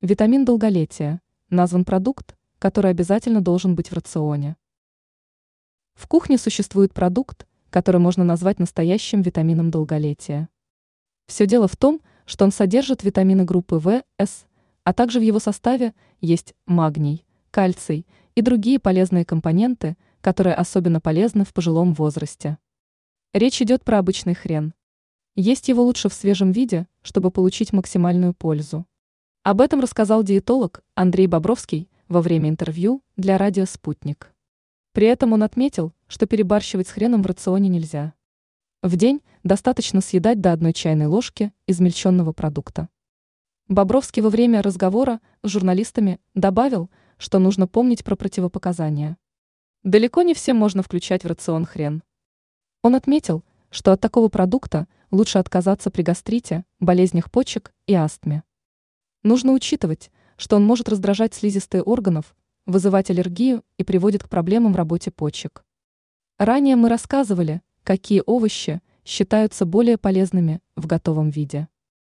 Витамин долголетия – назван продукт, который обязательно должен быть в рационе. В кухне существует продукт, который можно назвать настоящим витамином долголетия. Все дело в том, что он содержит витамины группы В, С, а также в его составе есть магний, кальций и другие полезные компоненты, которые особенно полезны в пожилом возрасте. Речь идет про обычный хрен. Есть его лучше в свежем виде, чтобы получить максимальную пользу. Об этом рассказал диетолог Андрей Бобровский во время интервью для радио «Спутник». При этом он отметил, что перебарщивать с хреном в рационе нельзя. В день достаточно съедать до одной чайной ложки измельченного продукта. Бобровский во время разговора с журналистами добавил, что нужно помнить про противопоказания. Далеко не всем можно включать в рацион хрен. Он отметил, что от такого продукта лучше отказаться при гастрите, болезнях почек и астме. Нужно учитывать, что он может раздражать слизистые органов, вызывать аллергию и приводит к проблемам в работе почек. Ранее мы рассказывали, какие овощи считаются более полезными в готовом виде.